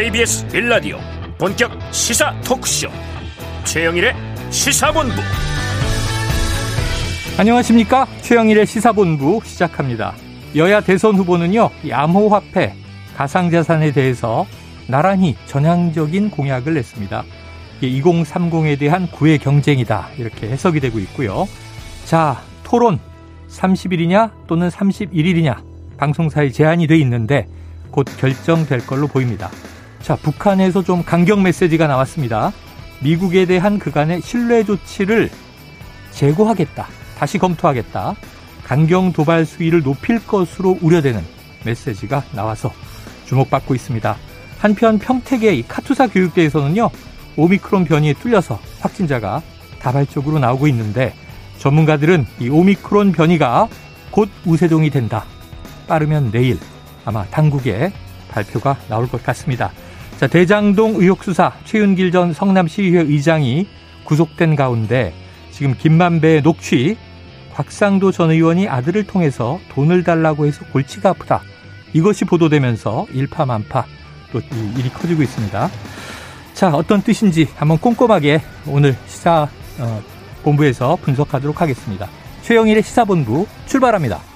KBS 빌라디오 본격 시사 토크쇼 최영일의 시사본부. 안녕하십니까? 최영일의 시사본부 시작합니다. 여야 대선 후보는요 암호화폐 가상자산에 대해서 나란히 전향적인 공약을 냈습니다. 2030에 대한 구애 경쟁이다 이렇게 해석이 되고 있고요. 자 토론. 30일이냐 또는 31일이냐 방송사에 제한이 돼 있는데 곧 결정될 걸로 보입니다. 자, 북한에서 좀 강경 메시지가 나왔습니다. 미국에 대한 그간의 신뢰 조치를 재고하겠다. 다시 검토하겠다. 강경 도발 수위를 높일 것으로 우려되는 메시지가 나와서 주목받고 있습니다. 한편 평택의 카투사 교육대에서는요, 오미크론 변이에 뚫려서 확진자가 다발적으로 나오고 있는데 전문가들은 이 오미크론 변이가 곧 우세종이 된다. 빠르면 내일 아마 당국에 발표가 나올 것 같습니다. 자, 대장동 의혹 수사 최윤길 전 성남시의회 의장이 구속된 가운데 지금 김만배의 녹취 곽상도 전 의원이 아들을 통해서 돈을 달라고 해서 골치가 아프다. 이것이 보도되면서 일파만파 또 일이 커지고 있습니다. 자, 어떤 뜻인지 한번 꼼꼼하게 오늘 시사 어, 본부에서 분석하도록 하겠습니다. 최영일의 시사본부 출발합니다.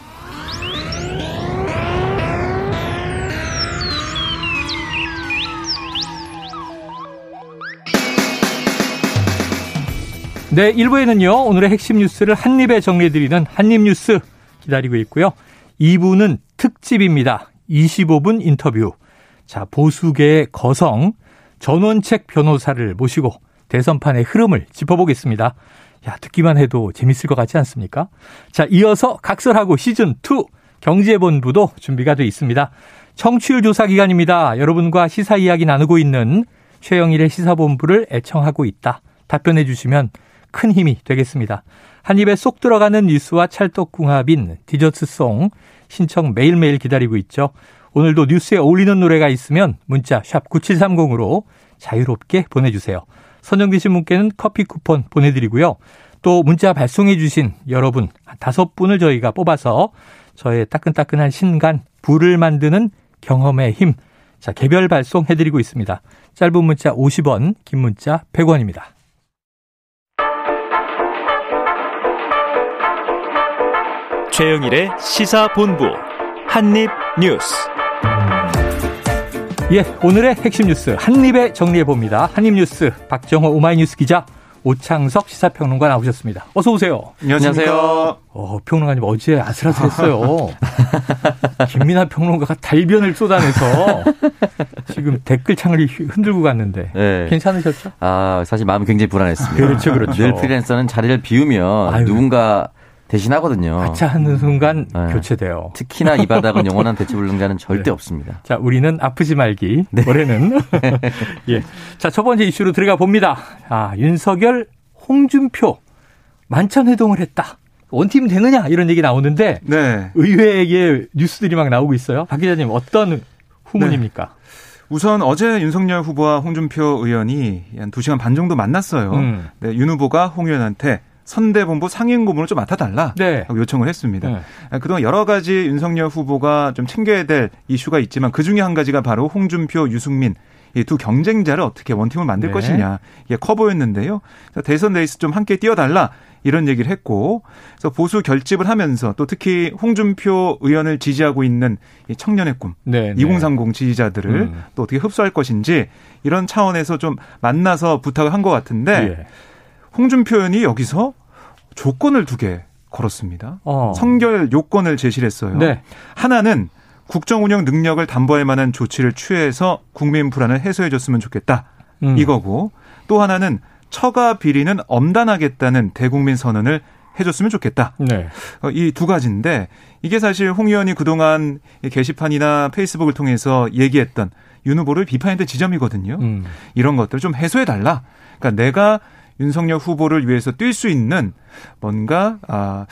네, 1부에는요, 오늘의 핵심 뉴스를 한입에 정리해드리는 한입뉴스 기다리고 있고요. 2부는 특집입니다. 25분 인터뷰. 자, 보수계의 거성, 전원책 변호사를 모시고 대선판의 흐름을 짚어보겠습니다. 야, 듣기만 해도 재밌을 것 같지 않습니까? 자, 이어서 각설하고 시즌2 경제본부도 준비가 돼 있습니다. 청취율 조사 기간입니다. 여러분과 시사 이야기 나누고 있는 최영일의 시사본부를 애청하고 있다. 답변해 주시면 큰 힘이 되겠습니다. 한 입에 쏙 들어가는 뉴스와 찰떡궁합인 디저트송 신청 매일매일 기다리고 있죠. 오늘도 뉴스에 어울리는 노래가 있으면 문자 샵 9730으로 자유롭게 보내주세요. 선정되신 분께는 커피 쿠폰 보내드리고요. 또 문자 발송해 주신 여러분 다섯 분을 저희가 뽑아서 저의 따끈따끈한 신간 불을 만드는 경험의 힘 자 개별 발송해드리고 있습니다. 짧은 문자 50원 긴 문자 100원입니다. 최영일의 시사본부 한입뉴스. 예, 오늘의 핵심 뉴스 한입에 정리해 봅니다. 한입뉴스 박정호 오마이뉴스 기자 오창석 시사평론가 나오셨습니다. 어서 오세요. 안녕하세요. 어, 평론가님 어제 아슬아슬했어요. 김민아 평론가가 달변을 쏟아내서 지금 댓글창을 흔들고 갔는데 네. 괜찮으셨죠? 아 사실 마음이 굉장히 불안했습니다. 그렇죠, 그렇죠. 늘 프리랜서는 자리를 비우면 아유. 누군가 대신하거든요. 하차하는 순간 네. 교체돼요. 특히나 이 바닥은 영원한 대체 불능자는 절대 네. 없습니다. 자, 우리는 아프지 말기. 네. 올해는. 예. 자, 첫 번째 이슈로 들어가 봅니다. 아, 윤석열, 홍준표 만찬 회동을 했다. 원팀 되느냐 이런 얘기 나오는데 네. 의외의 뉴스들이 막 나오고 있어요. 박 기자님 어떤 후문입니까? 네. 우선 어제 윤석열 후보와 홍준표 의원이 한 2시간 반 정도 만났어요. 음. 네, 윤 후보가 홍 의원한테 선대본부 상임고문을 좀 맡아달라 네. 하고 요청을 했습니다. 네. 아, 그동안 여러 가지 윤석열 후보가 좀 챙겨야 될 이슈가 있지만 그 중에 한 가지가 바로 홍준표, 유승민 이 두 경쟁자를 어떻게 원팀을 만들 네. 것이냐 이게 커 보였는데요. 대선 레이스 좀 함께 뛰어달라 이런 얘기를 했고 그래서 보수 결집을 하면서 또 특히 홍준표 의원을 지지하고 있는 이 청년의 꿈 네, 2030 지지자들을 음. 또 어떻게 흡수할 것인지 이런 차원에서 좀 만나서 부탁을 한 것 같은데 예. 홍준표 의원이 여기서 조건을 두 개 걸었습니다. 어. 성결 요건을 제시를 했어요. 네. 하나는 국정 운영 능력을 담보할 만한 조치를 취해서 국민 불안을 해소해 줬으면 좋겠다. 음. 이거고 또 하나는 처가 비리는 엄단하겠다는 대국민 선언을 해줬으면 좋겠다. 네. 어, 이두 가지인데 이게 사실 홍 의원이 그동안 게시판이나 페이스북을 통해서 얘기했던 윤 후보를 비판했던 지점이거든요. 음. 이런 것들을 좀 해소해 달라. 그러니까 내가 윤석열 후보를 위해서 뛸 수 있는 뭔가 아,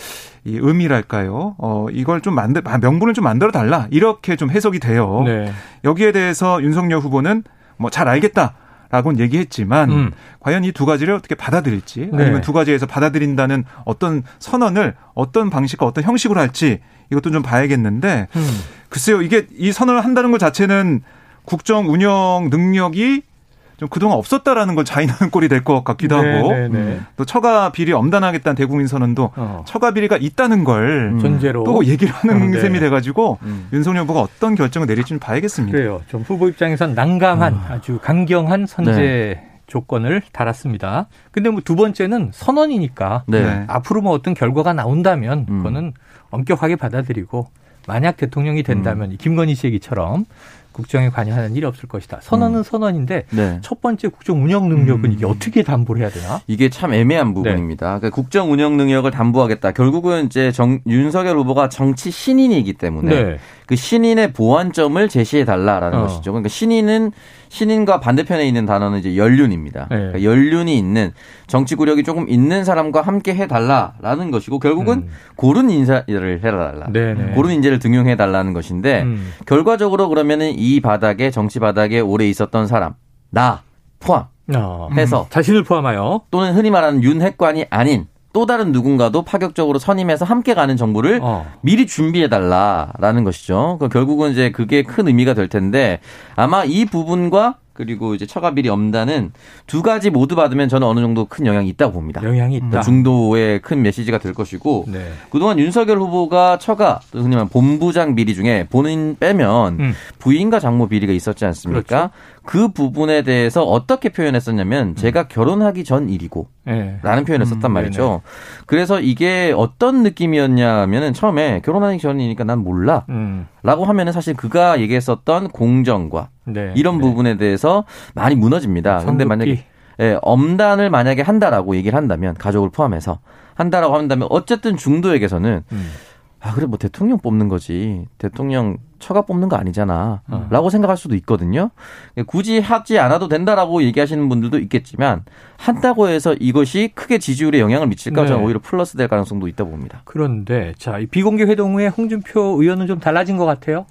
이 의미랄까요? 어, 이걸 좀 만들 아, 명분을 좀 만들어 달라 이렇게 좀 해석이 돼요. 네. 여기에 대해서 윤석열 후보는 뭐 잘 알겠다. 라고는 얘기했지만 음. 과연 이 두 가지를 어떻게 받아들일지 네. 아니면 두 가지에서 받아들인다는 어떤 선언을 어떤 방식과 어떤 형식으로 할지 이것도 좀 봐야겠는데 음. 글쎄요 이게 이 선언을 한다는 것 자체는 국정 운영 능력이 좀 그동안 없었다라는 걸 자인하는 꼴이 될 것 같기도 하고 네네네. 네, 네. 또 처가 비리 엄단하겠다는 대국민 선언도 어. 처가 비리가 있다는 걸 전제로 또 얘기를 하는 네. 셈이 돼가지고 음. 윤석열 후보가 어떤 결정을 내릴지 좀 봐야겠습니다. 그래요. 좀 후보 입장에선 난감한 음. 아주 강경한 선제 네. 조건을 달았습니다. 근데 뭐 두 번째는 선언이니까 네. 앞으로 뭐 어떤 결과가 나온다면 음. 그거는 엄격하게 받아들이고 만약 대통령이 된다면 음. 김건희 씨 얘기처럼 국정에 관여하는 일이 없을 것이다. 선언은 음. 선언인데 네. 첫 번째 국정 운영 능력은 음. 이게 어떻게 담보를 해야 되나? 이게 참 애매한 네. 부분입니다. 네. 그러니까 국정 운영 능력을 담보하겠다. 결국은 이제 정, 윤석열 후보가 정치 신인이기 때문에 네. 그 신인의 보완점을 제시해 달라라는 어. 것이죠. 그러니까 신인은 신인과 반대편에 있는 단어는 이제 연륜입니다. 네. 그러니까 연륜이 있는 정치 구력이 조금 있는 사람과 함께 해달라라는 것이고 결국은 음. 고른 인사를 해달라. 네네. 고른 인재를 등용해 달라는 것인데 음. 결과적으로 그러면은 이 바닥에 정치 바닥에 오래 있었던 사람 나 포함. 어. 해서 음. 자신을 포함하여 또는 흔히 말하는 윤핵관이 아닌 또 다른 누군가도 파격적으로 선임해서 함께 가는 정부를 어. 미리 준비해 달라라는 것이죠. 그 결국은 이제 그게 큰 의미가 될 텐데 아마 이 부분과 그리고 이제 처가 비리 엄단은 두 가지 모두 받으면 저는 어느 정도 큰 영향이 있다고 봅니다. 영향이 있다. 중도의 큰 메시지가 될 것이고 네. 그동안 윤석열 후보가 처가 흔히 말 본부장 비리 중에 본인 빼면 음. 부인과 장모 비리가 있었지 않습니까? 그렇죠. 그 부분에 대해서 어떻게 표현했었냐면 음. 제가 결혼하기 전 일이고 네. 라는 표현을 썼단 음, 말이죠. 네네. 그래서 이게 어떤 느낌이었냐 하면은 처음에 결혼하기 전이니까 난 몰라 음. 라고 하면은 사실 그가 얘기했었던 공정과 네. 이런 네. 부분에 대해서 많이 무너집니다. 근데 만약에 예, 엄단을 만약에 한다라고 얘기를 한다면 가족을 포함해서 한다라고 한다면 어쨌든 중도에게서는 음. 아 그래 뭐 대통령 뽑는 거지 대통령 처가 뽑는 거 아니잖아 어. 라고 생각할 수도 있거든요 굳이 하지 않아도 된다라고 얘기하시는 분들도 있겠지만 한다고 해서 이것이 크게 지지율에 영향을 미칠까 네. 저는 오히려 플러스 될 가능성도 있다고 봅니다 그런데 자 비공개 회동 후에 홍준표 의원은 좀 달라진 것 같아요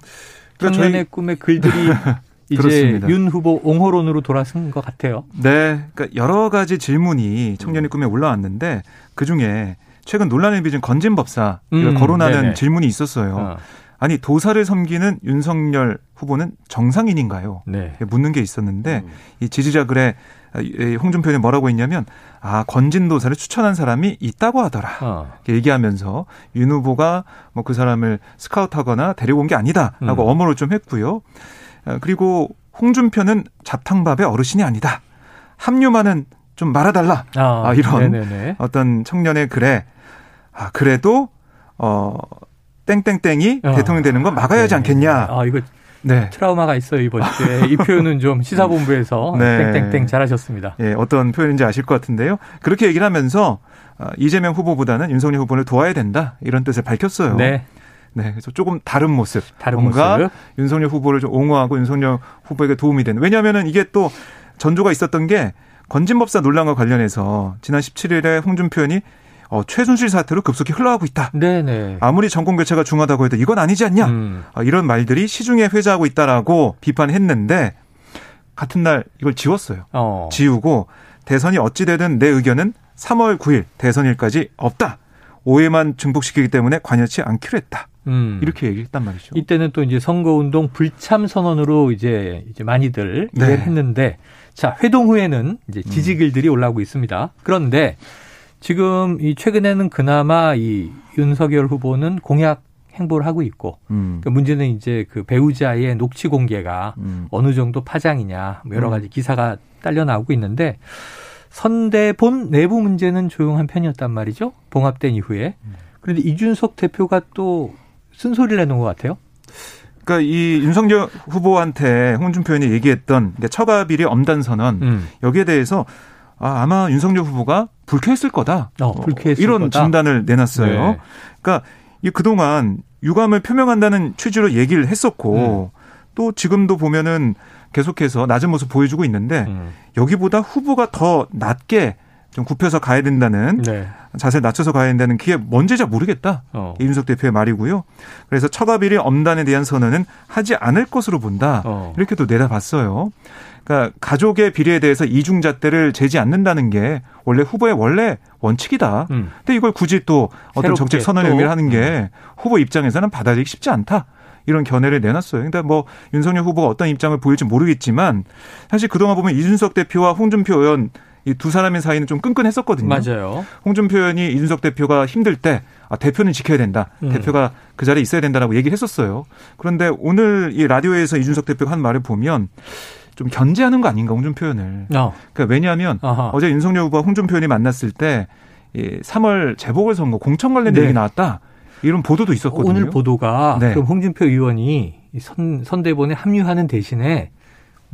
청년의 저희... 꿈의 글들이 이제 그렇습니다. 윤 후보 옹호론으로 돌아선 것 같아요. 네, 그러니까 여러 가지 질문이 청년의 꿈에 올라왔는데 그 중에 최근 논란을 빚은 건진법사 음, 거론하는 네네. 질문이 있었어요. 어. 아니 도사를 섬기는 윤석열 후보는 정상인인가요? 네. 묻는 게 있었는데 음. 이 지지자 글에 홍준표 의원이 뭐라고 했냐면 아 건진 도사를 추천한 사람이 있다고 하더라 어. 얘기하면서 윤 후보가 뭐 그 사람을 스카우트하거나 데리고 온 게 아니다라고 음. 엄호를 좀 했고요. 아, 그리고 홍준표는 잡탕밥의 어르신이 아니다. 합류만은 좀 말아달라. 아, 아 이런 네네네. 어떤 청년의 글에 아 그래도 어 땡땡땡이 어. 대통령 되는 건 막아야 하지 않겠냐. 아 이거 네. 트라우마가 있어요 이번 주에 이 표현은 좀 시사본부에서 네. 땡땡땡 잘하셨습니다. 예, 어떤 표현인지 아실 것 같은데요. 그렇게 얘기를 하면서 아, 이재명 후보보다는 윤석열 후보를 도와야 된다 이런 뜻을 밝혔어요. 네. 네, 그래서 조금 다른 모습, 다른 뭔가 모습. 윤석열 후보를 좀 옹호하고 윤석열 후보에게 도움이 되는. 왜냐하면은 이게 또 전조가 있었던 게 건진법사 논란과 관련해서 지난 17일에 홍준표 의원이 어, 최순실 사태로 급속히 흘러가고 있다. 네네. 아무리 정권 교체가 중하다고 해도 이건 아니지 않냐. 음. 어, 이런 말들이 시중에 회자하고 있다라고 비판했는데 같은 날 이걸 지웠어요. 어. 지우고 대선이 어찌되든 내 의견은 3월 9일 대선일까지 없다. 오해만 증폭시키기 때문에 관여치 않기로 했다. 음. 이렇게 얘기했단 말이죠. 이때는 또 이제 선거운동 불참 선언으로 이제 이제 많이들 네. 했는데 자 회동 후에는 이제 지지글들이 음. 올라오고 있습니다. 그런데 지금 이 최근에는 그나마 이 윤석열 후보는 공약 행보를 하고 있고 음. 그 문제는 이제 그 배우자의 녹취 공개가 음. 어느 정도 파장이냐 뭐 여러 음. 가지 기사가 딸려 나오고 있는데 선대본 내부 문제는 조용한 편이었단 말이죠 봉합된 이후에 음. 그런데 이준석 대표가 또 쓴소리를 내놓은 것 같아요. 그러니까 이 윤석열 후보한테 홍준표 의원이 얘기했던 처가 비리 엄단 선언 음. 여기에 대해서 아, 아마 윤석열 후보가 불쾌했을 거다. 어, 불쾌했을 이런 거다. 진단을 내놨어요. 네. 그러니까 이 그동안 유감을 표명한다는 취지로 얘기를 했었고 음. 또 지금도 보면은 계속해서 낮은 모습 보여주고 있는데 음. 여기보다 후보가 더 낮게 좀 굽혀서 가야 된다는 네. 자세를 낮춰서 가야 된다는 그게 뭔지 잘 모르겠다. 어. 이준석 대표의 말이고요. 그래서 처가 비리 엄단에 대한 선언은 하지 않을 것으로 본다. 어. 이렇게 도 내다봤어요. 그러니까 가족의 비리에 대해서 이중잣대를 재지 않는다는 게 원래 후보의 원래 원칙이다. 음. 근데 이걸 굳이 또 어떤 정책 선언 의미를 하는 게 음. 후보 입장에서는 받아들이기 쉽지 않다. 이런 견해를 내놨어요. 근데 뭐 윤석열 후보가 어떤 입장을 보일지 모르겠지만 사실 그동안 보면 이준석 대표와 홍준표 의원 이 두 사람의 사이는 좀 끈끈했었거든요. 맞아요. 홍준표 의원이 이준석 대표가 힘들 때 아, 대표는 지켜야 된다. 음. 대표가 그 자리에 있어야 된다라고 얘기를 했었어요. 그런데 오늘 이 라디오에서 이준석 대표가 한 말을 보면 좀 견제하는 거 아닌가 홍준표 의원을. 어. 그러니까 왜냐하면 아하. 어제 윤석열 후보와 홍준표 의원이 만났을 때이 3월 재보궐선거 공천 관련 네. 얘기 나왔다. 이런 보도도 있었거든요. 오늘 보도가 네. 그럼 홍준표 의원이 선, 선대본에 합류하는 대신에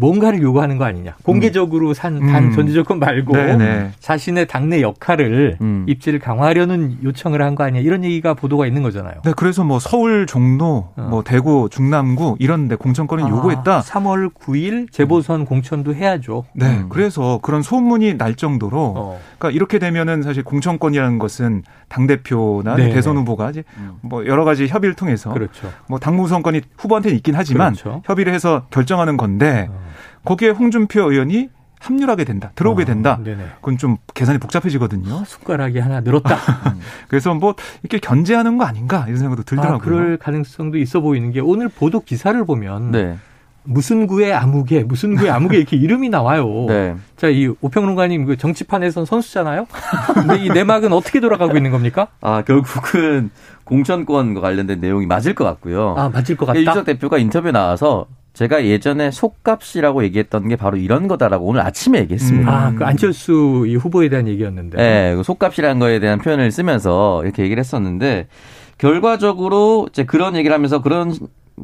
뭔가를 요구하는 거 아니냐. 공개적으로 산, 단 음. 전지조건 말고 네네. 네. 자신의 당내 역할을 음. 입지를 강화하려는 요청을 한 거 아니냐. 이런 얘기가 보도가 있는 거잖아요. 네, 그래서 뭐 서울 종로, 어. 뭐 대구 중남구 이런 데 공천권을 아, 요구했다. 3월 9일 재보선 공천도 해야죠. 네. 음. 그래서 그런 소문이 날 정도로 어. 그러니까 이렇게 되면은 사실 공천권이라는 것은 당 대표나 네. 대선 후보가 이제 음. 뭐 여러 가지 협의를 통해서 그렇죠. 뭐 당무 선권이 후보한테는 있긴 하지만 그렇죠. 협의를 해서 결정하는 건데 어. 거기에 홍준표 의원이 합류하게 된다, 들어오게 어, 된다. 네 그건 좀 계산이 복잡해지거든요. 아, 숟가락이 하나 늘었다. 그래서 뭐 이렇게 견제하는 거 아닌가 이런 생각도 들더라고요. 아, 그럴 가능성도 있어 보이는 게 오늘 보도 기사를 보면 네. 무슨 구의 아무개, 무슨 구의 아무개 이렇게 이름이 나와요. 네. 자, 이 오평론가님 그 정치판에선 선수잖아요. 근데 이 내막은 어떻게 돌아가고 있는 겁니까? 아, 결국은 공천권과 관련된 내용이 맞을 것 같고요. 아, 맞을 것 같다. 유석 대표가 인터뷰에 나와서 제가 예전에 속값이라고 얘기했던 게 바로 이런 거다라고 오늘 아침에 얘기했습니다. 음. 아, 그 안철수 이 후보에 대한 얘기였는데. 네, 그 속값이라는 거에 대한 표현을 쓰면서 이렇게 얘기를 했었는데 결과적으로 이제 그런 얘기를 하면서 그런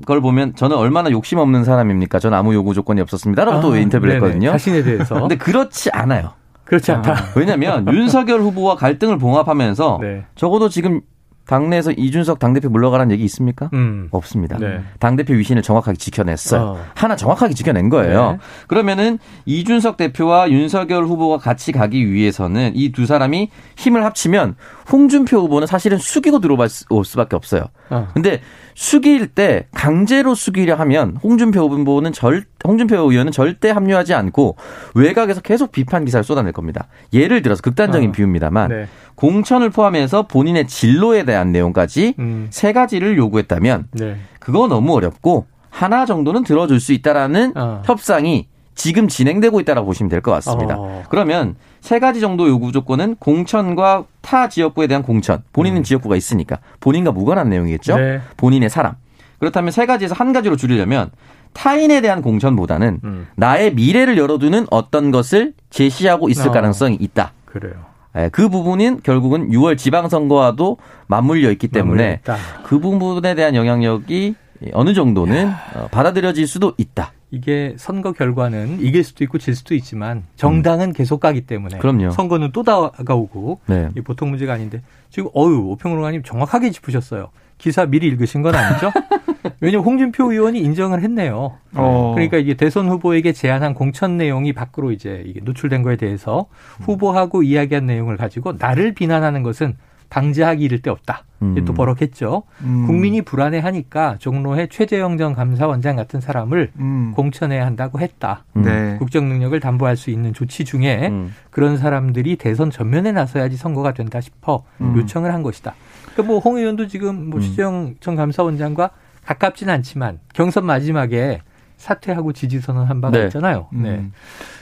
걸 보면 저는 얼마나 욕심 없는 사람입니까? 저는 아무 요구 조건이 없었습니다라고 아, 또 인터뷰를 네네. 했거든요. 자신에 대해서. 근데 그렇지 않아요. 그렇지 않다. 아, 왜냐하면 윤석열 후보와 갈등을 봉합하면서 네. 적어도 지금 당내에서 이준석 당대표 물러가라는 얘기 있습니까? 음. 없습니다. 네. 당대표 위신을 정확하게 지켜냈어요. 어. 하나 정확하게 지켜낸 거예요. 네. 그러면은 이준석 대표와 윤석열 후보가 같이 가기 위해서는 이 두 사람이 힘을 합치면 홍준표 후보는 사실은 숙이고 들어올 수밖에 없어요. 어. 근데 숙일 때 강제로 숙이려 하면 홍준표 후보는 절 홍준표 의원은 절대 합류하지 않고 외곽에서 계속 비판 기사를 쏟아낼 겁니다. 예를 들어서 극단적인 어. 비유입니다만 네. 공천을 포함해서 본인의 진로에 대한 내용까지 음. 세 가지를 요구했다면 네. 그거 너무 어렵고 하나 정도는 들어줄 수 있다라는 어. 협상이 지금 진행되고 있다라고 보시면 될 것 같습니다. 어. 그러면 세 가지 정도 요구 조건은 공천과 타 지역구에 대한 공천. 본인은 음. 지역구가 있으니까 본인과 무관한 내용이겠죠. 네. 본인의 사람. 그렇다면 세 가지에서 한 가지로 줄이려면 타인에 대한 공천보다는 음. 나의 미래를 열어두는 어떤 것을 제시하고 있을 어. 가능성이 있다. 그래요. 예, 그 부분인 결국은 6월 지방선거와도 맞물려 있기 때문에 그 부분에 대한 영향력이 어느 정도는 어, 받아들여질 수도 있다. 이게 선거 결과는 이길 수도 있고 질 수도 있지만 정당은 음. 계속 가기 때문에 그럼요. 선거는 또 다가오고 네. 이 보통 문제가 아닌데 지금 어유 오평론가님 정확하게 짚으셨어요. 기사 미리 읽으신 건 아니죠? 왜냐면 홍준표 의원이 인정을 했네요. 어. 그러니까 이게 대선 후보에게 제안한 공천 내용이 밖으로 이제 이게 노출된 거에 대해서 후보하고 이야기한 내용을 가지고 나를 비난하는 것은 방지하기 이를 데 없다. 음. 또 버럭했죠. 음. 국민이 불안해하니까 종로의 최재형 전 감사원장 같은 사람을 음. 공천해야 한다고 했다. 음. 네. 국정 능력을 담보할 수 있는 조치 중에 음. 그런 사람들이 대선 전면에 나서야지 선거가 된다 싶어 음. 요청을 한 것이다. 그러니까 뭐 홍 의원도 지금 뭐 최재형 전 감사원장과 가깝진 않지만 경선 마지막에 사퇴하고 지지 선언한 바가 네. 있잖아요. 네.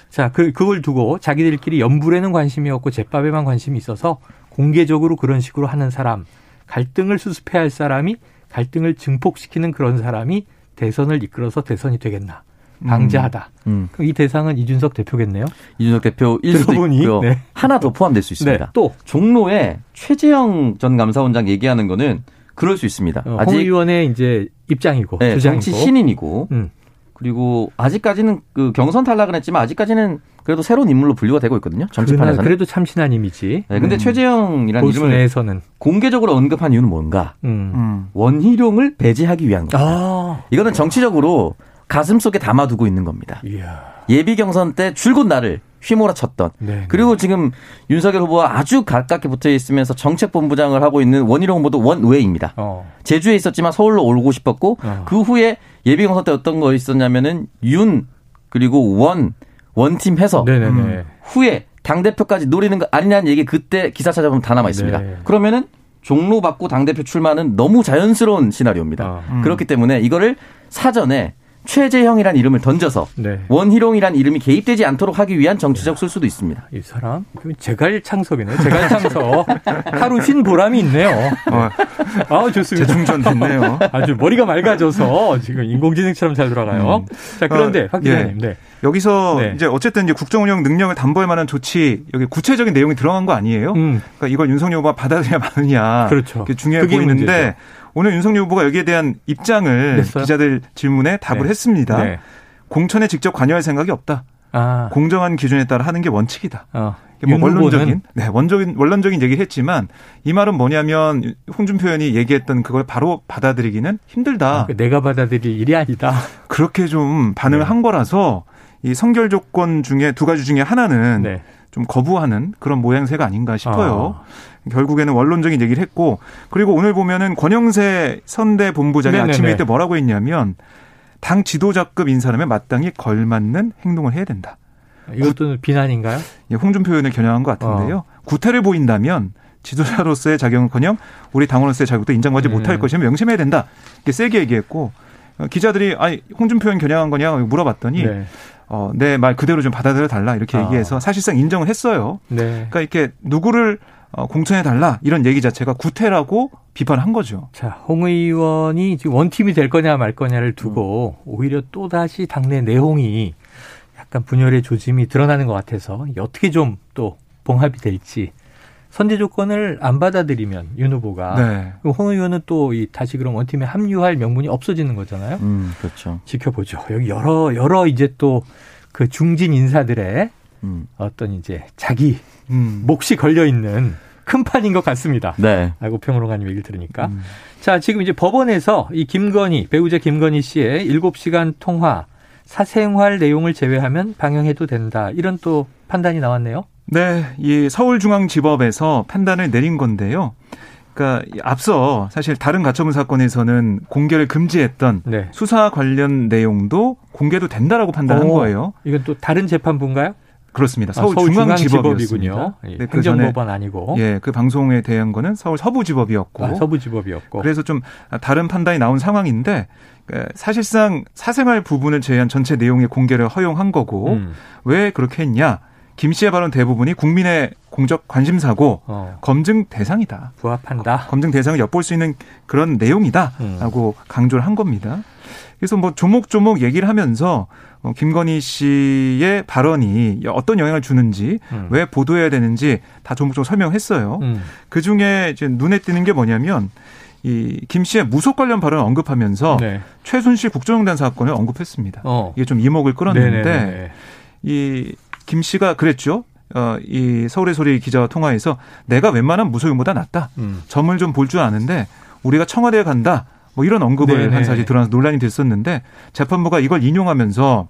자, 그, 그걸 두고 자기들끼리 연불에는 관심이 없고 제밥에만 관심이 있어서 공개적으로 그런 식으로 하는 사람, 갈등을 수습해야 할 사람이 갈등을 증폭시키는 그런 사람이 대선을 이끌어서 대선이 되겠나. 방지하다. 음. 음. 이 대상은 이준석 대표겠네요. 이준석 대표 일 수도 있고요. 네. 하나 더 포함될 수 있습니다. 네. 또 종로에 최재형 전 감사원장 얘기하는 거는 그럴 수 있습니다. 어, 아직 의원의 이제 입장이고 네, 정치 신인이고 음. 그리고 아직까지는 그 경선 탈락은 했지만 아직까지는 그래도 새로운 인물로 분류가 되고 있거든요. 정치판에서는. 그래도 참신한 이미지. 네, 근데 음. 최재형이라는 이름을 내에서는 공개적으로 언급한 이유는 뭔가? 음. 음. 원희룡을 배제하기 위한 겁니다. 아. 이거는 정치적으로 가슴 속에 담아두고 있는 겁니다. 이야. 예비 경선 때 줄곧 나를 휘몰아쳤던 네, 그리고 지금 윤석열 후보와 아주 가깝게 붙어 있으면서 정책본부장을 하고 있는 원희룡 후보도 원외입니다. 어. 제주에 있었지만 서울로 오고 싶었고 어. 그 후에 예비 경선 때 어떤 거 있었냐면은 윤 그리고 원 원팀 해서 음, 후에 당 대표까지 노리는 거 아니냐는 얘기 그때 기사 찾아보면 다 남아 있습니다. 네. 그러면은 종로 받고 당 대표 출마는 너무 자연스러운 시나리오입니다. 아, 음. 그렇기 때문에 이거를 사전에 최재형이란 이름을 던져서 네. 원희룡이란 이름이 개입되지 않도록 하기 위한 정치적 술수도 있습니다. 이 사람. 제갈 창석. 하루 쉰 보람이 있네요. 어. 아 좋습니다. 재충전 됐네요. 아주 머리가 맑아져서 지금 인공지능처럼 잘 돌아가요. 음. 자 그런데 어, 박 기자님, 예. 네. 여기서 네. 이제 어쨌든 이제 국정 운영 능력을 담보할 만한 조치 여기 구체적인 내용이 들어간 거 아니에요? 음. 그러니까 이걸 윤석열 후보가 받아들여야 마느냐. 그렇죠. 중요해 보이는데 문제죠. 오늘 윤석열 후보가 여기에 대한 입장을 냈어요? 기자들 질문에 답을 네. 했습니다. 네. 공천에 직접 관여할 생각이 없다. 아. 공정한 기준에 따라 하는 게 원칙이다. 어. 뭐 원론적인 네 원적인 원론적인 얘기를 했지만 이 말은 뭐냐면 홍준표 의원이 얘기했던 그걸 바로 받아들이기는 힘들다. 아, 내가 받아들일 일이 아니다. 그렇게 좀 반응을 네. 한 거라서 이 성결 조건 중에 두 가지 중에 하나는 네. 좀 거부하는 그런 모양새가 아닌가 싶어요. 아. 결국에는 원론적인 얘기를 했고 그리고 오늘 보면은 권영세 선대 본부장이 네네네. 아침에 이때 뭐라고 했냐면 당 지도자급 인사라면 마땅히 걸맞는 행동을 해야 된다. 이것도 구, 비난인가요? 예, 홍준표 의원을 겨냥한 것 같은데요. 어. 구태를 보인다면 지도자로서의 자격은커녕 우리 당원으로서의 자격도 인정하지 음. 못할 것이면 명심해야 된다. 이렇게 세게 얘기했고 어, 기자들이 아니 홍준표 의원 겨냥한 거냐 물어봤더니 네. 어, 내 말 그대로 좀 받아들여 달라 이렇게 아. 얘기해서 사실상 인정을 했어요. 네. 그러니까 이렇게 누구를 어, 공천해 달라 이런 얘기 자체가 구태라고 비판한 거죠. 자, 홍 의원이 지금 원팀이 될 거냐 말 거냐를 두고 음. 오히려 또 다시 당내 내홍이 약간 분열의 조짐이 드러나는 것 같아서 어떻게 좀 또 봉합이 될지 선제 조건을 안 받아들이면 윤 후보가 네. 홍 의원은 또 이 다시 그럼 원팀에 합류할 명분이 없어지는 거잖아요. 음, 그렇죠. 지켜보죠. 여기 여러 여러 이제 또 그 중진 인사들의 음. 어떤 이제 자기 음. 몫이 걸려 있는 큰 판인 것 같습니다. 네. 알고 평론가님 얘기를 들으니까. 음. 자, 지금 이제 법원에서 이 김건희, 배우자 김건희 씨의 7시간 통화 사생활 내용을 제외하면 방영해도 된다. 이런 또 판단이 나왔네요. 네, 이 서울중앙지법에서 판단을 내린 건데요. 그러니까 앞서 사실 다른 가처분 사건에서는 공개를 금지했던 네. 수사 관련 내용도 공개도 된다라고 판단한 오, 거예요. 이건 또 다른 재판부인가요? 그렇습니다. 서울, 아, 서울 중앙지법이군요. 예, 네, 그 행정법원 아니고. 예, 그 방송에 대한 거는 서울 서부지법이었고. 아, 서부지법이었고. 그래서 좀 다른 판단이 나온 상황인데 그 사실상 사생활 부분을 제외한 전체 내용의 공개를 허용한 거고 음. 왜 그렇게 했냐? 김 씨의 발언 대부분이 국민의 공적 관심사고 어. 검증 대상이다. 부합한다. 검증 대상을 엿볼 수 있는 그런 내용이다라고 음. 강조를 한 겁니다. 그래서 뭐 조목조목 얘기를 하면서 어, 김건희 씨의 발언이 어떤 영향을 주는지 음. 왜 보도해야 되는지 다 조목조목 설명했어요. 음. 그 중에 이제 눈에 띄는 게 뭐냐면 이김 씨의 무속 관련 발언을 언급하면서 네. 최순실 국정농단 사건을 언급했습니다. 어. 이게 좀 이목을 끌었는데 이 김 씨가 그랬죠. 어, 이 서울의 소리 기자와 통화해서 내가 웬만한 무소용보다 낫다. 음. 점을 좀 볼 줄 아는데 우리가 청와대에 간다. 뭐 이런 언급을 네네. 한 사실이 드러나서 논란이 됐었는데 재판부가 이걸 인용하면서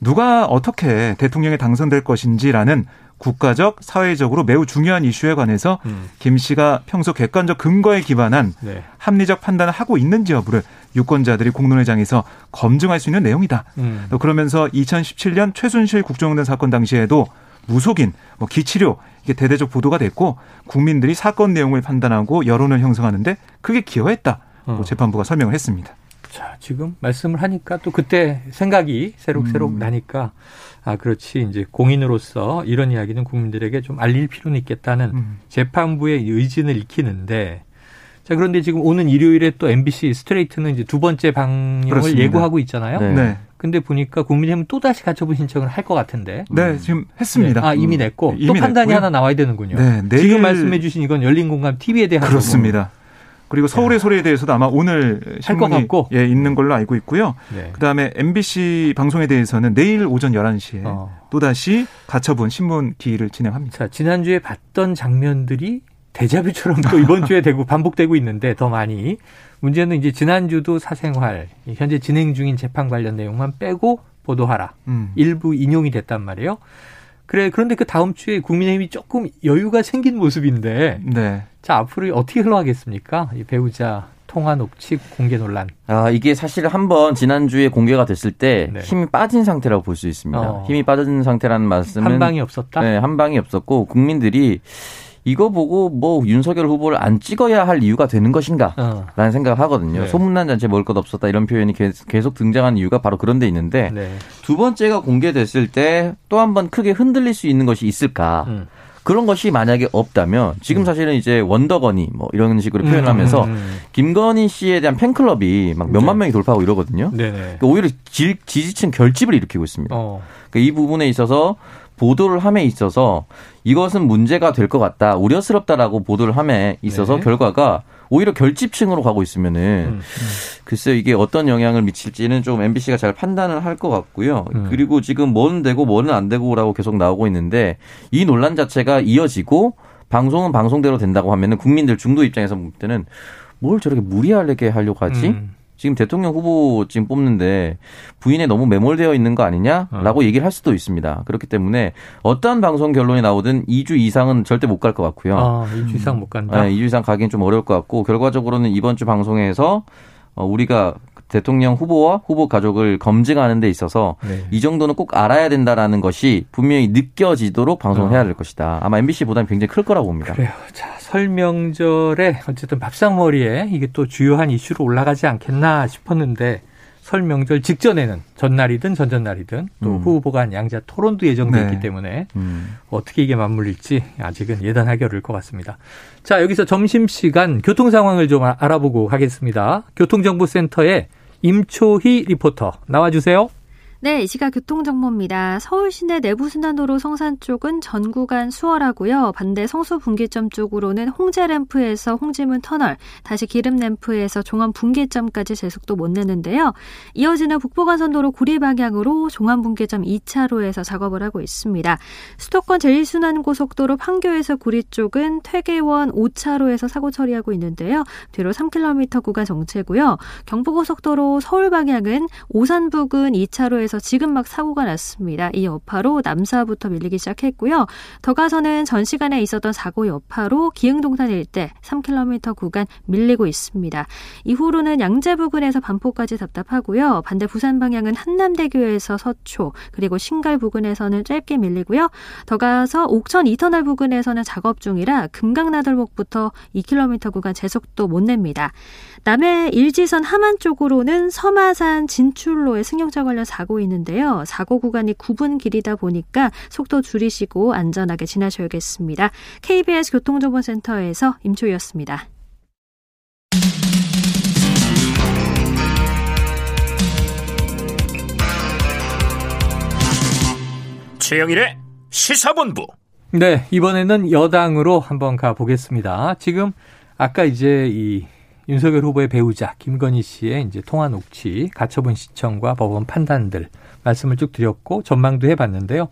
누가 어떻게 대통령에 당선될 것인지라는 국가적, 사회적으로 매우 중요한 이슈에 관해서 음. 김 씨가 평소 객관적 근거에 기반한 네. 합리적 판단을 하고 있는지 여부를 유권자들이 공론회장에서 검증할 수 있는 내용이다. 음. 그러면서 2017년 최순실 국정농단 사건 당시에도 무속인, 뭐 기치료 이게 대대적 보도가 됐고 국민들이 사건 내용을 판단하고 여론을 형성하는데 크게 기여했다. 어. 재판부가 설명을 했습니다. 자, 지금 말씀을 하니까 또 그때 생각이 새록새록 음. 나니까 아, 그렇지. 이제 공인으로서 이런 이야기는 국민들에게 좀 알릴 필요는 있겠다는 음. 재판부의 의진을 익히는데 자, 그런데 지금 오는 일요일에 또 MBC 스트레이트는 이제 두 번째 방영을 그렇습니다. 예고하고 있잖아요. 네. 네. 근데 보니까 국민의힘은 또 다시 가처분 신청을 할 것 같은데. 네, 지금 했습니다. 네. 아, 이미 냈고 음. 또 이미 판단이 냈고요. 하나 나와야 되는군요. 네, 내일... 지금 말씀해 주신 이건 열린 공감 TV에 대한 그렇습니다. 거고. 그리고 서울의 소리에 대해서도 아마 오늘 신문이 예, 있는 걸로 알고 있고요. 네. 그다음에 MBC 방송에 대해서는 내일 오전 11시에 어. 또다시 가처분 신문 기일을 진행합니다. 자, 지난주에 봤던 장면들이 대자뷰처럼 또 이번 주에 되고 반복되고 있는데 더 많이 문제는 이제 지난주도 사생활 현재 진행 중인 재판 관련 내용만 빼고 보도하라. 음. 일부 인용이 됐단 말이에요. 그래 그런데 그 다음 주에 국민의힘이 조금 여유가 생긴 모습인데 네. 자 앞으로 어떻게 흘러가겠습니까? 이 배우자 통화 녹취 공개 논란. 아 이게 사실 한번 지난 주에 공개가 됐을 때 네. 힘이 빠진 상태라고 볼 수 있습니다. 어. 힘이 빠진 상태라는 말씀은 한 방이 없었다. 네, 한 방이 없었고 국민들이 이거 보고 뭐 윤석열 후보를 안 찍어야 할 이유가 되는 것인가? 어. 라는 생각을 하거든요. 네. 소문난 잔치에 먹을 것 없었다 이런 표현이 계속 등장하는 이유가 바로 그런 데 있는데 네. 두 번째가 공개됐을 때 또 한 번 크게 흔들릴 수 있는 것이 있을까? 음. 그런 것이 만약에 없다면 지금 음. 사실은 이제 원더건이 뭐 이런 식으로 음, 하면서 음, 김건희 씨에 대한 팬클럽이 막 몇만 네. 명이 돌파하고 이러거든요. 그러니까 오히려 지, 지지층 결집을 일으키고 있습니다. 어. 그러니까 이 부분에 있어서 보도를 함에 있어서 이것은 문제가 될 것 같다, 우려스럽다라고 보도를 함에 있어서 네. 결과가 오히려 결집층으로 가고 있으면은 음, 음. 글쎄 이게 어떤 영향을 미칠지는 좀 MBC가 잘 판단을 할 것 같고요. 음. 그리고 지금 뭐는 되고 뭐는 안 되고라고 계속 나오고 있는데 이 논란 자체가 이어지고 방송은 방송대로 된다고 하면은 국민들 중도 입장에서 볼 때는 뭘 저렇게 무리하게 하려고 하지? 음. 지금 대통령 후보 지금 뽑는데 부인에 너무 매몰되어 있는 거 아니냐라고 어. 얘기를 할 수도 있습니다. 그렇기 때문에 어떠한 방송 결론이 나오든 2주 이상은 절대 못 갈 것 같고요. 아, 2주 이상 못 간다. 네, 2주 이상 가긴 좀 어려울 것 같고 결과적으로는 이번 주 방송에서 어, 우리가 대통령 후보와 후보 가족을 검증하는 데 있어서 네. 이 정도는 꼭 알아야 된다라는 것이 분명히 느껴지도록 방송을 해야 될 것이다. 아마 MBC 보다는 굉장히 클 거라고 봅니다. 그래요. 자, 설 명절에 어쨌든 밥상머리에 이게 또 주요한 이슈로 올라가지 않겠나 싶었는데 설 명절 직전에는 전날이든 전전날이든 또 음. 후보 간 양자 토론도 예정돼 있기 네. 때문에 음. 어떻게 이게 맞물릴지 아직은 예단하기 어려울 것 같습니다. 자, 여기서 점심시간 교통 상황을 좀 알아보고 가겠습니다. 교통정보센터에 임초희 리포터 나와주세요. 네, 이 시각 교통정보입니다. 서울 시내 내부순환도로 성산 쪽은 전 구간 수월하고요. 반대 성수 분기점 쪽으로는 홍제램프에서 홍지문 터널, 다시 기름램프에서 종암 분기점까지 제속도 못 내는데요. 이어지는 북부간선도로 구리 방향으로 종암 분기점 2차로에서 작업을 하고 있습니다. 수도권 제1순환고속도로 판교에서 구리 쪽은 퇴계원 5차로에서 사고 처리하고 있는데요. 뒤로 3km 구간 정체고요. 경부고속도로 서울 방향은 오산 부근 2차로에서 지나서 지금 막 사고가 났습니다. 이 여파로 남사부터 밀리기 시작했고요. 더 가서는 전 시간에 있었던 사고 여파로 기흥동산 일대 3km 구간 밀리고 있습니다. 이후로는 양재 부근에서 반포까지 답답하고요. 반대 부산 방향은 한남대교에서 서초 그리고 신갈 부근에서는 짧게 밀리고요. 더 가서 옥천 이터널 부근에서는 작업 중이라 금강나들목부터 2km 구간 제속도 못 냅니다. 남해 일지선 함안 쪽으로는 서마산 진출로에 승용차 관련 사고 있는데요. 사고 구간이 9분 길이다 보니까 속도 줄이시고 안전하게 지나셔야겠습니다. KBS 교통정보센터에서 임초희였습니다. 최영일의 시사본부. 네, 이번에는 여당으로 한번 가보겠습니다. 지금 아까 이제 이 윤석열 후보의 배우자 김건희 씨의 이제 통화 녹취, 가처분 시청과 법원 판단들 말씀을 쭉 드렸고 전망도 해봤는데요.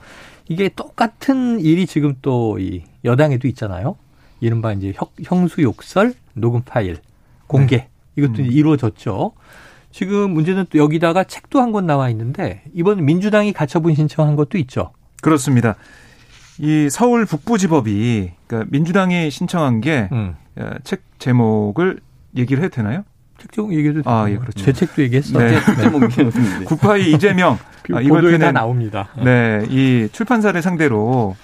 이게 똑같은 일이 지금 또 이 여당에도 있잖아요. 이른바 이제 형수 욕설 녹음 파일 공개 네. 이것도 음. 이루어졌죠. 지금 문제는 또 여기다가 책도 한 권 나와 있는데 이번 민주당이 가처분 신청한 것도 있죠. 그렇습니다. 이 서울 북부지법이 그러니까 민주당이 신청한 게책 음. 어, 제목을 얘기를 해도 되나요? 책종 얘기도 아, 예, 그렇죠. 제 책도 얘기했어. 네. 네. 구파이 이재명 아, 이번 다 나옵니다. 네, 이 출판사를 상대로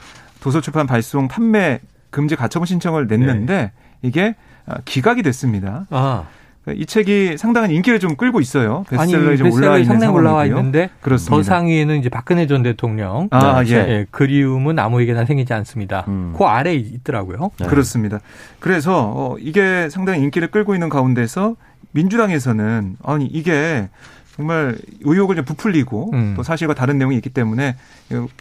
도서 출판 발송 판매 금지 가처분 신청을 냈는데 네. 이게 아, 기각이 됐습니다. 아. 이 책이 상당한 인기를 좀 끌고 있어요. 베스트셀러에 좀 올라와 있는 상당히 올라와 있는데 그렇습니다. 더 상위에는 이제 박근혜 전 대통령 아, 네. 예. 예. 그리움은 아무에게나 생기지 않습니다. 음. 그 아래에 있더라고요. 네. 그렇습니다. 그래서 어, 이게 상당히 인기를 끌고 있는 가운데서 민주당에서는 아니 이게 정말 의혹을 좀 부풀리고 음. 또 사실과 다른 내용이 있기 때문에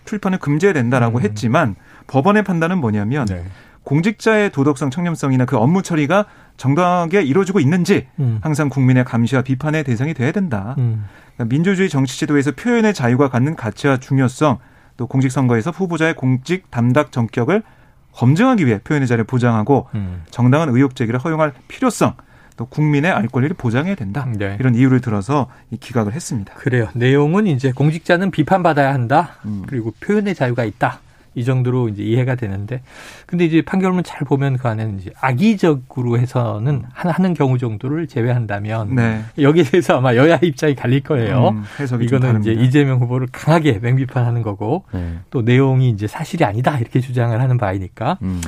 출판을 금지해야 된다라고 음. 했지만 법원의 판단은 뭐냐면 네. 공직자의 도덕성, 청렴성이나 그 업무 처리가 정당하게 이루어지고 있는지 음. 항상 국민의 감시와 비판의 대상이 돼야 된다. 음. 그러니까 민주주의 정치 제도에서 표현의 자유가 갖는 가치와 중요성, 또 공직선거에서 후보자의 공직 담당 정격을 검증하기 위해 표현의 자유를 보장하고 음. 정당한 의혹 제기를 허용할 필요성, 또 국민의 알 권리를 보장해야 된다. 네. 이런 이유를 들어서 이 기각을 했습니다. 그래요. 내용은 이제 공직자는 비판받아야 한다. 음. 그리고 표현의 자유가 있다. 이 정도로 이제 이해가 되는데 근데 이제 판결문 잘 보면 그 안에는 이제 악의적으로 해서는 하는 경우 정도를 제외한다면 네. 여기에 대해서 아마 여야 입장이 갈릴 거예요. 음, 이거는 이제 이재명 후보를 강하게 맹비판하는 거고 네. 또 내용이 이제 사실이 아니다 이렇게 주장을 하는 바이니까. 음.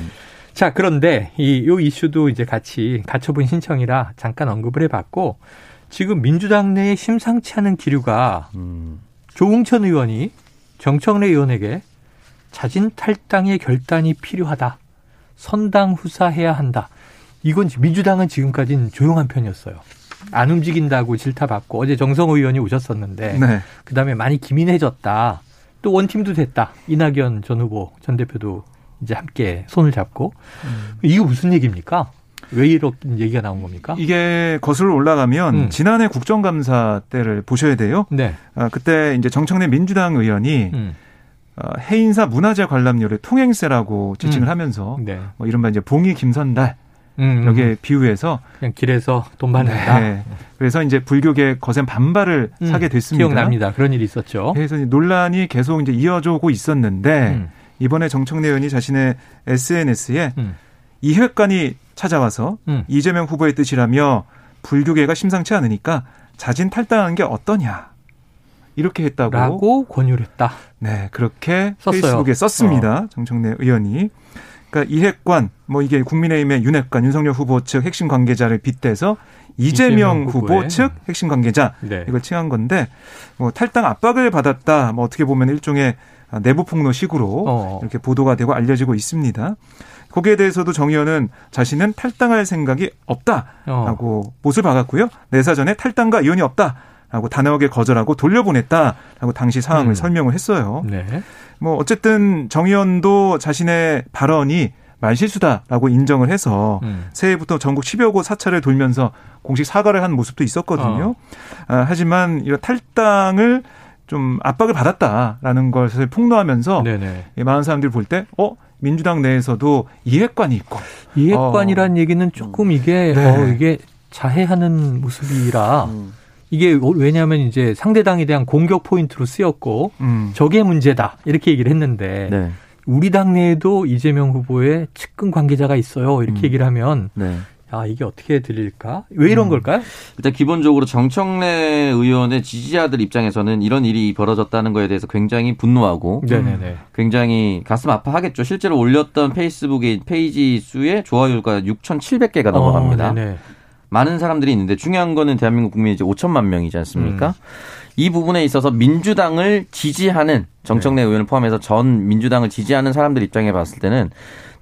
자, 그런데 이, 요 이슈도 이제 같이 가처분 신청이라 잠깐 언급을 해봤고 지금 민주당 내에 심상치 않은 기류가 음. 조웅천 의원이 정청래 의원에게 자진 탈당의 결단이 필요하다. 선당 후사해야 한다. 이건 민주당은 지금까지는 조용한 편이었어요. 안 움직인다고 질타받고 어제 정성호 의원이 오셨었는데 네. 그다음에 많이 기민해졌다. 또 원팀도 됐다. 이낙연 전 후보 전 대표도 이제 함께 손을 잡고 음. 이거 무슨 얘기입니까? 왜 이렇게 얘기가 나온 겁니까? 이게 거슬러 올라가면 음. 지난해 국정감사 때를 보셔야 돼요. 네. 아, 그때 이제 정청래 민주당 의원이 음. 어, 해인사 문화재 관람료를 통행세라고 지칭을 음. 하면서 네. 뭐 이른바 이제 봉이 김선달 음, 음, 여기에 비유해서 그냥 길에서 돈 받는다. 네. 그래서 이제 불교계 거센 반발을 음, 사게 됐습니다. 기억납니다. 그런 일이 있었죠. 그래서 논란이 계속 이제 이어져 오고 있었는데 음. 이번에 정청래 의원이 자신의 SNS에 음. 이회관이 찾아와서 음. 이재명 후보의 뜻이라며 불교계가 심상치 않으니까 자진 탈당하는 게 어떠냐. 이렇게 했다고. 라고 권유를 했다. 네, 그렇게 썼어요. 페이스북에 썼습니다. 어. 정청래 의원이. 그러니까 이핵관, 뭐 이게 국민의힘의 윤핵관, 윤석열 후보 측 핵심 관계자를 빗대서 이재명, 이재명 후보 측 핵심 관계자 네. 이걸 칭한 건데 뭐 탈당 압박을 받았다. 뭐 어떻게 보면 일종의 내부 폭로식으로 어. 이렇게 보도가 되고 알려지고 있습니다. 거기에 대해서도 정 의원은 자신은 탈당할 생각이 없다라고 어. 못을 박았고요. 내 사전에 탈당과 이혼이 없다. 라고 단호하게 거절하고 돌려보냈다라고 당시 상황을 음. 설명을 했어요. 네. 뭐 어쨌든 정 의원도 자신의 발언이 말실수다라고 인정을 해서 음. 새해부터 전국 10여 곳 사찰을 돌면서 공식 사과를 한 모습도 있었거든요. 어. 아, 하지만 이런 탈당을 좀 압박을 받았다라는 것을 폭로하면서 네네. 많은 사람들이 볼 때, 어, 민주당 내에서도 이해관이 있고. 이해관이란 어. 얘기는 조금 이게, 네. 어, 이게 자해하는 모습이라. 음. 이게 왜냐하면 이제 상대당에 대한 공격 포인트로 쓰였고 음. 저게 문제다 이렇게 얘기를 했는데 네. 우리 당내에도 이재명 후보의 측근 관계자가 있어요 이렇게 음. 얘기를 하면 네. 아, 이게 어떻게 들릴까? 왜 이런 음. 걸까요? 일단 기본적으로 정청래 의원의 지지자들 입장에서는 이런 일이 벌어졌다는 거에 대해서 굉장히 분노하고 네네네. 굉장히 가슴 아파하겠죠. 실제로 올렸던 페이스북의 페이지 수의 좋아요가 6,700개가 넘어갑니다. 어, 많은 사람들이 있는데 중요한 거는 대한민국 국민이 이제 5천만 명이지 않습니까? 음. 이 부분에 있어서 민주당을 지지하는 정청래 네. 의원을 포함해서 전 민주당을 지지하는 사람들 입장에 봤을 때는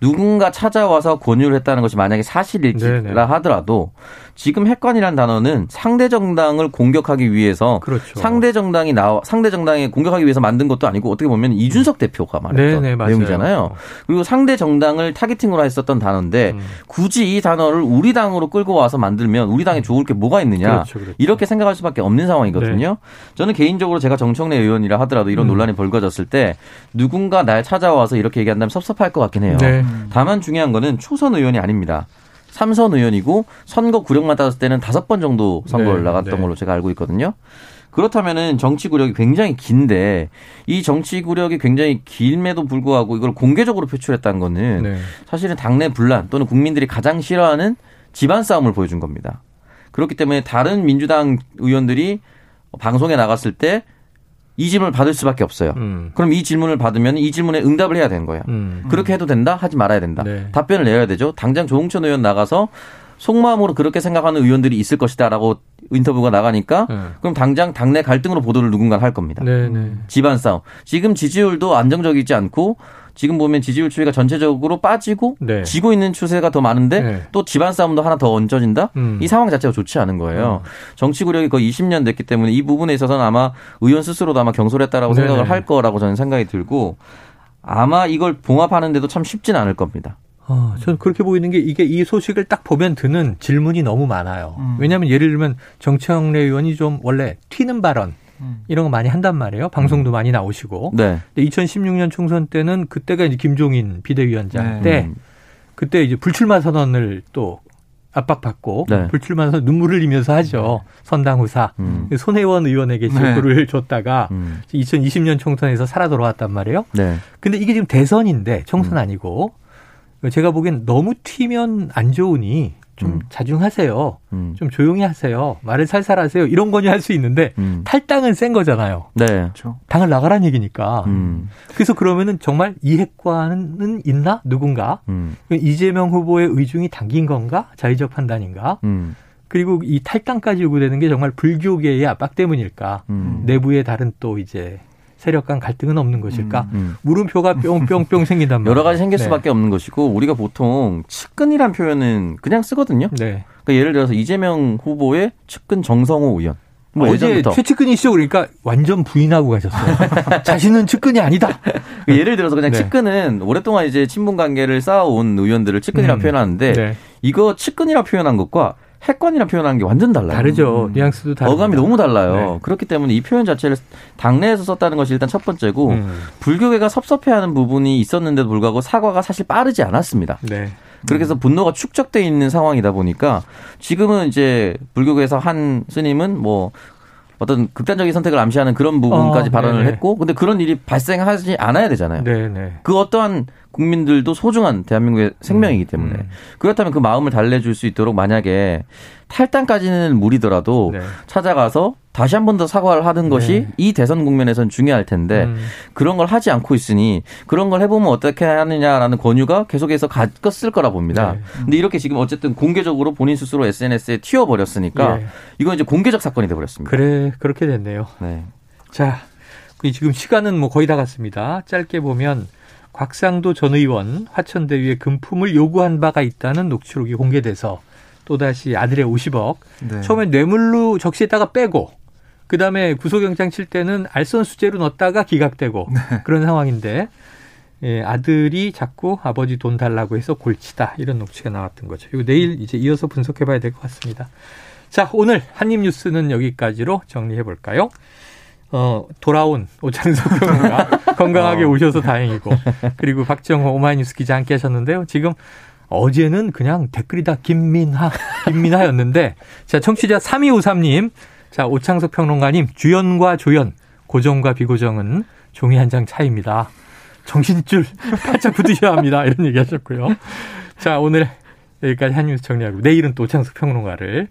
누군가 찾아와서 권유를 했다는 것이 만약에 사실이라 하더라도 지금 핵관이라는 단어는 상대 정당을 공격하기 위해서 그렇죠. 상대 정당이 나와 상대 정당에 공격하기 위해서 만든 것도 아니고 어떻게 보면 이준석 대표가 말했던 네네, 내용이잖아요. 그리고 상대 정당을 타겟팅으로 했었던 단어인데 음. 굳이 이 단어를 우리 당으로 끌고 와서 만들면 우리 당에 좋을 게 뭐가 있느냐 그렇죠, 그렇죠. 이렇게 생각할 수밖에 없는 상황이거든요. 네. 저는 개인적으로 제가 정청래 의원이라 하더라도 이런 음. 논란이 벌거졌을 때 누군가 날 찾아와서 이렇게 얘기한다면 섭섭할 것 같긴 해요. 네. 다만 중요한 거는 초선 의원이 아닙니다. 삼선 의원이고 선거 구력만 따졌을 때는 다섯 번 정도 선거를 네, 나갔던 네. 걸로 제가 알고 있거든요. 그렇다면은 정치 구력이 굉장히 긴데 이 정치 구력이 굉장히 길매도 불구하고 이걸 공개적으로 표출했다는 거는 네. 사실은 당내 분란 또는 국민들이 가장 싫어하는 집안 싸움을 보여준 겁니다. 그렇기 때문에 다른 민주당 의원들이 방송에 나갔을 때 이 질문을 받을 수밖에 없어요. 음. 그럼 이 질문을 받으면 이 질문에 응답을 해야 되는 거예요. 음. 그렇게 해도 된다? 하지 말아야 된다. 네. 답변을 내야 되죠. 당장 조홍천 의원 나가서 속마음으로 그렇게 생각하는 의원들이 있을 것이다라고 인터뷰가 나가니까 네. 그럼 당장 당내 갈등으로 보도를 누군가 할 겁니다. 네, 네. 집안 싸움. 지금 지지율도 안정적이지 않고 지금 보면 지지율 추이가 전체적으로 빠지고 네. 지고 있는 추세가 더 많은데 네. 또 집안 싸움도 하나 더 얹어진다. 음. 이 상황 자체가 좋지 않은 거예요. 음. 정치 구력이 거의 20년 됐기 때문에 이 부분에 있어서는 아마 의원 스스로도 아마 경솔했다라고 네 생각을 할 거라고 저는 생각이 들고 아마 이걸 봉합하는데도 참 쉽진 않을 겁니다. 어, 저는 그렇게 보이는 게 이게 이 소식을 딱 보면 드는 질문이 너무 많아요. 음. 왜냐하면 예를 들면 정청래 의원이 좀 원래 튀는 발언 음. 이런 거 많이 한단 말이에요. 방송도 음. 많이 나오시고. 네. 근데 2016년 총선 때는 그때가 이제 김종인 비대위원장 네. 때 음. 그때 이제 불출마 선언을 또 압박받고 네. 불출마 선언 눈물을 흘리면서 하죠. 네. 선당후사. 음. 손혜원 의원에게 지구를 네. 줬다가 음. 2020년 총선에서 살아 돌아왔단 말이에요. 네. 근데 이게 지금 대선인데 총선 음. 아니고 제가 보기엔 너무 튀면 안 좋으니 좀 음. 자중하세요. 음. 좀 조용히 하세요. 말을 살살 하세요. 이런 거니 할수 있는데 음. 탈당은 센 거잖아요. 네. 그렇죠. 당을 나가란 얘기니까. 음. 그래서 그러면은 정말 이핵과는 있나 누군가 음. 이재명 후보의 의중이 담긴 건가 자의적 판단인가. 음. 그리고 이 탈당까지 요구되는 게 정말 불교계의 압박 때문일까. 내부의 다른 또 이제 세력 간 갈등은 없는 것일까? 음, 음. 물음표가 뿅뿅뿅 생긴단 말이에요. 여러 가지 생길 네. 수밖에 없는 것이고 우리가 보통 측근이란 표현은 그냥 쓰거든요. 네. 그러니까 예를 들어서 이재명 후보의 측근 정성호 의원. 뭐 어제 예전부터. 최측근이시죠? 그러니까 완전 부인하고 가셨어요. 자신은 측근이 아니다. 그 예를 들어서 그냥 네. 측근은 오랫동안 이제 친분 관계를 쌓아온 의원들을 측근이라고 음. 표현하는데 네. 이거 측근이라고 표현한 것과 핵관이라 표현하는 게 완전 달라요. 다르죠. 음. 뉘앙스도 다르 어감이 너무 달라요. 네. 그렇기 때문에 이 표현 자체를 당내에서 썼다는 것이 일단 첫 번째고 음. 불교계가 섭섭해하는 부분이 있었는데도 불구하고 사과가 사실 빠르지 않았습니다. 네. 그렇게 해서 분노가 축적돼 있는 상황이다 보니까 지금은 이제 불교계에서 한 스님은 뭐 어떤 극단적인 선택을 암시하는 그런 부분까지 어, 발언을 네네. 했고 근데 그런 일이 발생하지 않아야 되잖아요. 네네. 그 어떠한 국민들도 소중한 대한민국의 생명이기 음, 때문에 음. 그렇다면 그 마음을 달래줄 수 있도록 만약에 탈당까지는 무리더라도 네. 찾아가서 다시 한 번 더 사과를 하는 네. 것이 이 대선 국면에선 중요할 텐데 음. 그런 걸 하지 않고 있으니 그런 걸 해보면 어떻게 하느냐라는 권유가 계속해서 갔을 거라 봅니다. 네. 근데 이렇게 지금 어쨌든 공개적으로 본인 스스로 SNS에 튀어버렸으니까 네. 이건 이제 공개적 사건이 돼버렸습니다. 그래 그렇게 됐네요. 네. 자 지금 시간은 뭐 거의 다 갔습니다. 짧게 보면 곽상도 전 의원 화천대유에 금품을 요구한 바가 있다는 녹취록이 공개돼서 또다시 아들의 50억 네. 처음에 뇌물로 적시했다가 빼고 그다음에 구속영장 칠 때는 알선 수재로 넣었다가 기각되고 네. 그런 상황인데 예, 아들이 자꾸 아버지 돈 달라고 해서 골치다 이런 녹취가 나왔던 거죠. 이거 내일 이제 이어서 분석해봐야 될 것 같습니다. 자 오늘 한입 뉴스는 여기까지로 정리해 볼까요? 어, 돌아온 오창석 평론가 건강하게 어. 오셔서 다행이고 그리고 박정호 오마이뉴스 기자 함께 하셨는데요. 지금 어제는 그냥 댓글이 다 김민하, 김민하였는데 자, 청취자 3253님 자, 오창석 평론가님 주연과 조연, 고정과 비고정은 종이 한 장 차이입니다. 정신줄 바짝 붙으셔야 합니다. 이런 얘기 하셨고요. 자, 오늘 여기까지 한 뉴스 정리하고 내일은 또 오창석 평론가를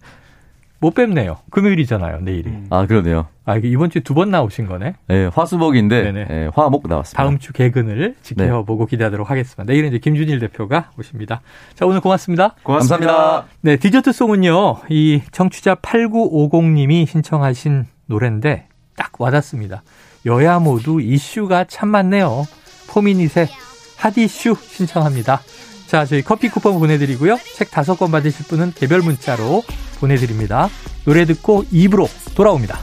못 뵙네요. 금요일이잖아요, 내일이. 음. 아, 그러네요. 아, 이번 주에 두 번 나오신 거네? 네, 화수목인데, 네, 화목 나왔습니다. 다음 주 개근을 지켜보고 네. 기대하도록 하겠습니다. 내일은 이제 김준일 대표가 오십니다. 자, 오늘 고맙습니다. 고맙습니다. 감사합니다. 네, 디저트송은요, 이 청취자 8950님이 신청하신 노래인데, 딱 와닿습니다. 여야 모두 이슈가 참 많네요. 포미닛의 핫이슈 신청합니다. 자, 저희 커피 쿠폰 보내드리고요. 책 다섯 권 받으실 분은 개별 문자로 보내드립니다. 노래 듣고 입으로 돌아옵니다.